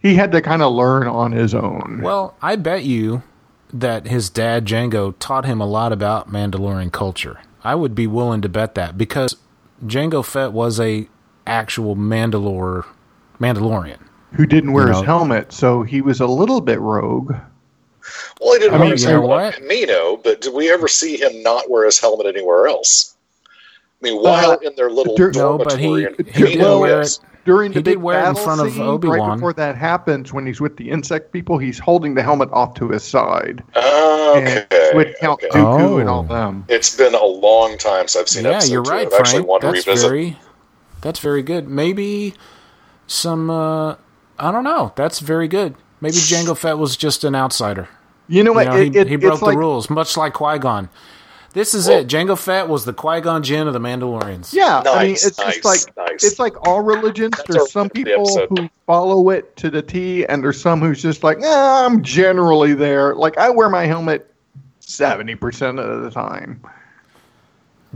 M: he had to kind of learn on his own.
C: Well, I bet you that his dad Jango taught him a lot about Mandalorian culture. I would be willing to bet that because Jango Fett was a actual Mandalore Mandalorian.
M: who didn't wear
C: you
M: his
C: know.
M: helmet, so he was a little bit rogue.
D: Well, he didn't
C: I
D: wear his helmet on
C: what?
D: Kamino, but did we ever see him not wear his helmet anywhere else? I mean, while
M: Uh,
D: in their little
M: dur-
C: No, but he-
D: dormitory in
C: he
D: Kamino,
C: did wear it.
M: During
C: He
M: the
C: did
M: big
C: wear it in
M: battle
C: front of
M: scene,
C: Obi-Wan.
M: Right before that happens, when he's with the insect people, he's holding the helmet off to his side.
D: Oh,
M: And
D: okay.
M: with Count
D: okay.
M: Dooku and all
C: Oh.
M: them.
D: It's been a long time since I've seen
C: yeah, you're
D: two.
C: right,
D: I've actually
C: Frank.
D: to
C: That's
D: revisit.
C: very that's very good. Maybe some uh I don't know. That's very good. Maybe Jango Fett was just an outsider.
M: You know
C: You
M: what?
C: know,
M: it,
C: he,
M: it,
C: he broke
M: it's
C: the
M: like,
C: rules, much like Qui Gon. This is
D: Well-
C: it. Jango Fett was the Qui Gon Jinn of the Mandalorians.
M: Yeah, I mean, it's
D: nice,
M: just like
D: nice.
M: it's like all religions.
D: That's
M: there's some people
D: episode.
M: who follow it to the T, and there's some who's just like, nah, I'm generally there. Like I wear my helmet seventy percent of the time.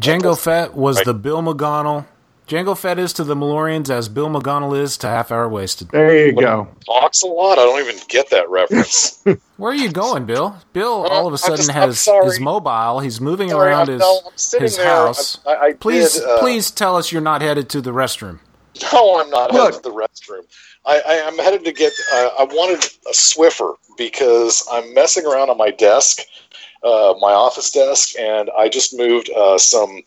C: Jango Fett was
D: Right.
C: the Bill McGonnell. Jango Fett is to the Malorians as Bill McGonnell is to Half Hour Wasted.
M: There you go.
D: Talks a lot. I don't even get that reference.
C: Where are you going, Bill? Bill
D: Uh,
C: all of a
D: I'm
C: sudden
D: just-
C: has his mobile. He's moving
D: Sorry,
C: around
D: I'm-
C: his
D: no,
C: his
D: there.
C: house.
D: I, I, I
C: please,
D: did, uh,
C: please tell us you're not headed to the restroom.
D: No, I'm not
M: Look.
D: headed to the restroom. I, I, I'm headed to get. Uh, I wanted a Swiffer because I'm messing around on my desk, uh, my office desk, and I just moved uh, some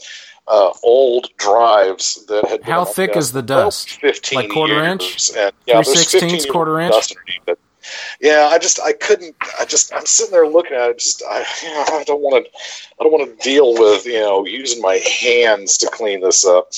D: uh, old drives that had. Been
C: How thick is the dust?
D: Fifteen
C: Like quarter
D: years.
C: inch?
D: And, yeah,
C: 3/16
D: 15
C: quarter inch?
D: Dust underneath it. Yeah, I just I couldn't. I just I'm sitting there looking at it. Just I, you know, I don't want to. I don't want to deal with you know using my hands to clean this up.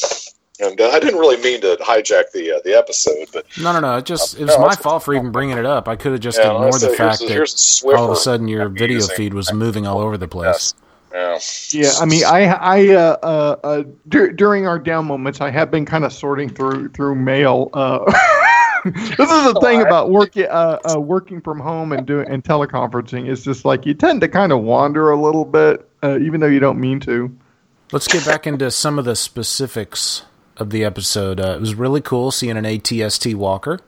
D: And uh, I didn't really mean to hijack the uh, the episode, but
C: No, no, no. It just
D: Uh,
C: it was
D: no,
C: my fault for even bringing it up. I could have just
D: Yeah,
C: ignored the fact
D: a-
C: that
D: here's
C: all of a sudden your video feed was moving all over the place.
D: yes, yeah.
M: Yeah, I mean, I, I, uh, uh, uh, dur- during our down moments, I have been kind of sorting through through mail. Uh, this is the thing about working uh, uh, working from home and doing and teleconferencing. It's just like you tend to kind of wander a little bit, uh, even though you don't mean to.
C: Let's get back into some of the specifics of the episode. Uh, it was really cool seeing an ATST walker.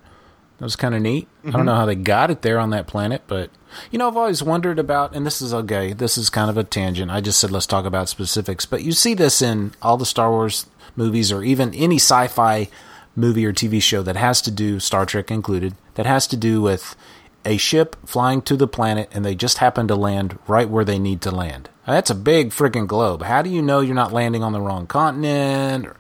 C: That was kind of neat. I don't know how they got it there on that planet, but you know, I've always wondered about, and this is okay. This is kind of a tangent. I just said let's talk about specifics, but you see this in all the Star Wars movies, or even any sci-fi movie or TV show that has to do Star Trek included, that has to do with a ship flying to the planet, and they just happen to land right where they need to land. Now, that's a big freaking globe. How do you know you're not landing on the wrong continent? Or,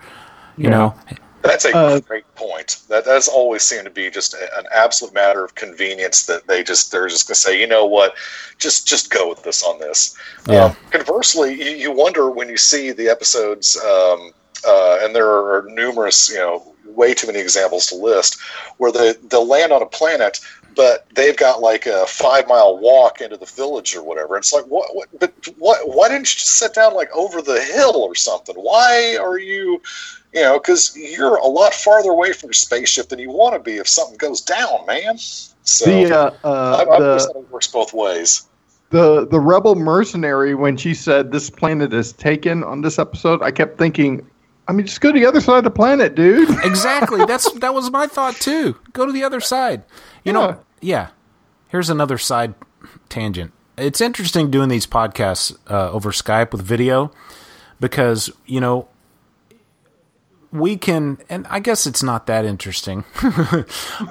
C: you
M: Yeah.
C: know,
D: That's a
M: Uh,
D: great point. That that's always seemed to be just a- an absolute matter of convenience that they just they're just gonna say, you know what, just just go with this on this.
C: Yeah.
D: Um, conversely, you, you wonder when you see the episodes, um, uh, and there are numerous, you know, way too many examples to list, where they they'll land on a planet, but they've got like a five mile walk into the village or whatever. It's like what? what but what? Why didn't you just sit down like over the hill or something? Why are you? You know, because you're a lot farther away from your spaceship than you want to be if something goes down, man. So
M: The, uh, uh,
D: I, I
M: the-
D: that it works both ways.
M: the the rebel mercenary when she said this planet is taken on this episode i kept thinking i mean just go to the other side of the planet dude
C: Exactly. That's that was my thought too. Go to the other side. You know, yeah. Here's another side tangent. It's interesting doing these podcasts uh, over Skype with video because you know we can, and I guess it's not that interesting,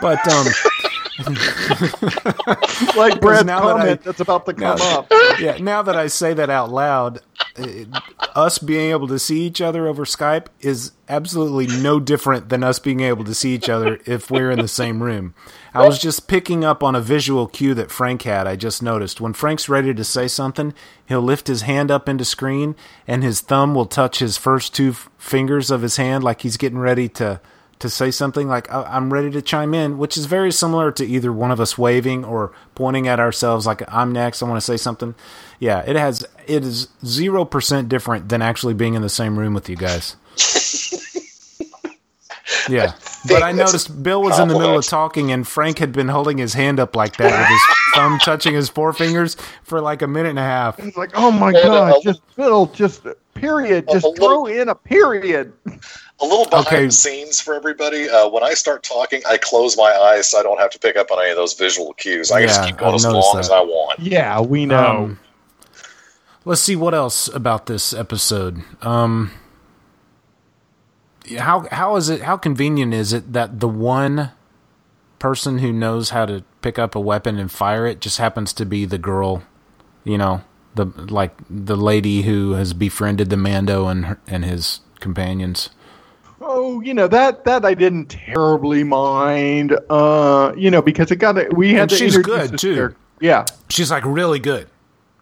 C: but um,
M: like Brad's
C: now that I-
M: that's about to come
C: now-
M: up
C: yeah, now that I say that out loud, it, us being able to see each other over Skype is absolutely no different than us being able to see each other if we're in the same room. I was just picking up on a visual cue that Frank had. I just noticed when Frank's ready to say something, he'll lift his hand up into screen and his thumb will touch his first two f- fingers of his hand like he's getting ready to to say something like "I- I'm ready to chime in, which is very similar to either one of us waving or pointing at ourselves like I'm next, I want to say something. Yeah, it has it is 0% different than actually being in the same room with you guys. Yeah. But I noticed Bill was in the middle of talking and Frank had been holding his hand up like that with his thumb touching his forefingers for like a minute and a half.
M: it's like oh my god just Phil just period just
D: little-
M: throw in a period
D: A little behind
C: Okay.
D: the scenes for everybody. Uh, when I start talking, I close my eyes so I don't have to pick up on any of those visual cues. I can just keep going
C: I've
D: as long
C: that.
D: as I want.
M: yeah we know
C: Um, let's see what else about this episode. Um, how how is it? How convenient is it that the one person who knows how to pick up a weapon and fire it just happens to be the girl? You know, the like the lady who has befriended the Mando and her, and his companions.
M: Oh, you know that that I didn't terribly mind. Uh, you know because it got it. We had
C: And
M: to
C: she's good, too.
M: character. Yeah.
C: She's like really good.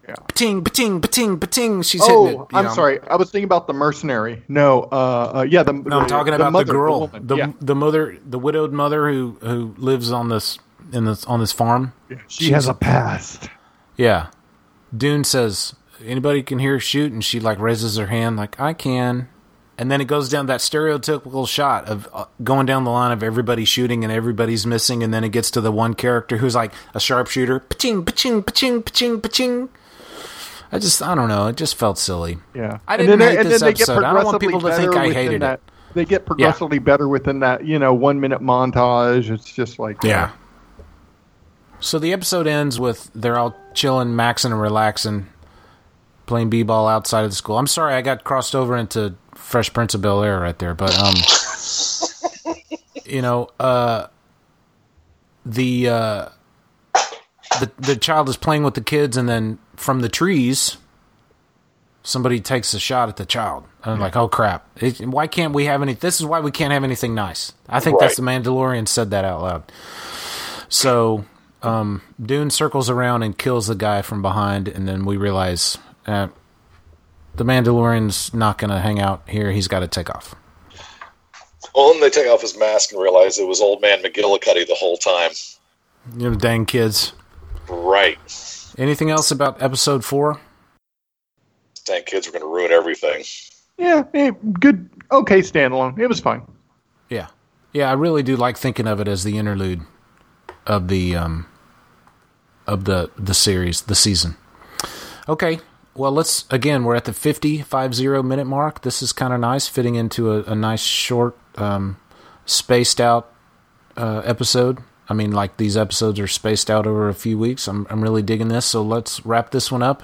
M: Yeah.
C: Pating, pating, pating, pating. She's
M: oh,
C: hitting it. you
M: I'm
C: know.
M: sorry. I was thinking about the mercenary. No. Uh, uh yeah. The
C: No, I'm talking about
M: mother,
C: the girl,
M: woman.
C: the
M: yeah.
C: the mother, the widowed mother who who lives on this in this on this farm.
M: She has a past.
C: Yeah, Dune says anybody can hear her shoot, and she like raises her hand like I can, and then it goes down that stereotypical shot of uh, going down the line of everybody shooting and everybody's missing, and then it gets to the one character who's like a sharpshooter. Paching, paching, paching, paching, paching. I just I don't know. It just felt silly.
M: Yeah.
C: I
M: And
C: didn't
M: then
C: hate
M: they- and
C: this episode. I don't want people to think I hated
M: within
C: it.
M: They get progressively better within that, you know, one minute montage. It's just like
C: Yeah. So the episode ends with they're all chilling, maxing, and relaxing, playing b-ball outside of the school. I'm sorry, I got crossed over into Fresh Prince of Bel Air right there, but um, you know, uh, the uh, the the child is playing with the kids, and then from the trees, somebody takes a shot at the child. And I'm like, oh crap! It, why can't we have any? This is why we can't have anything nice. I think that's the Mandalorian said that out loud. So um, Dune circles around and kills the guy from behind, and then we realize uh, the Mandalorian's not going to hang out here. He's got to take off.
D: Well, then they take off his mask and realize it was old man McGillicuddy the whole time.
C: You know, dang kids.
D: Right.
C: Anything else about episode four?
D: Dang kids were going to ruin everything.
M: Yeah, eh, good. Okay, standalone. It was fine.
C: Yeah, yeah. I really do like thinking of it as the interlude of the um of the the series, the season. Okay, well, let's again. We're at the 50, 50 minute mark. This is kind of nice, fitting into a, a nice short, um, spaced out uh, episode. I mean, like these episodes are spaced out over a few weeks. I'm I'm really digging this. So let's wrap this one up.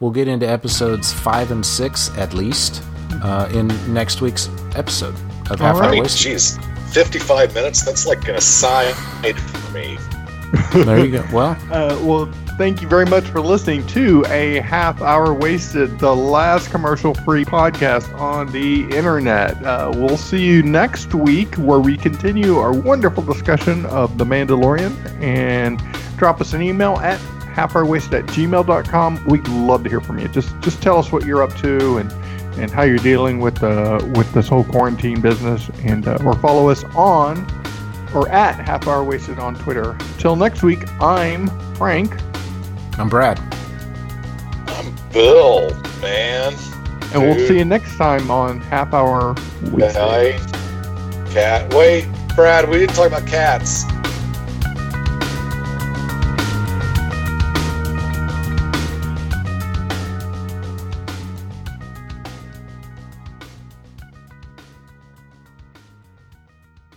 C: We'll get into episodes five and six at least uh, in next week's episode of Half
D: I
C: Hour
D: mean, geez, 55 minutes? That's like an aside for me.
C: There you go. Well,
M: Uh, well, thank you very much for listening to a half hour wasted, the last commercial free podcast on the internet. Uh, we'll see you next week where we continue our wonderful discussion of The Mandalorian and drop us an email at halfhourwasted at gmail.com. We'd love to hear from you. Just just tell us what you're up to and and how you're dealing with uh, with this whole quarantine business and uh, or follow us on or at Half Hour Wasted on Twitter. Till next week, I'm Frank.
C: I'm Brad.
D: I'm Bill, man.
M: And we'll see you next time on Half Hour Wasted.
D: Bye. Cat. Wait, Brad, we didn't talk about cats.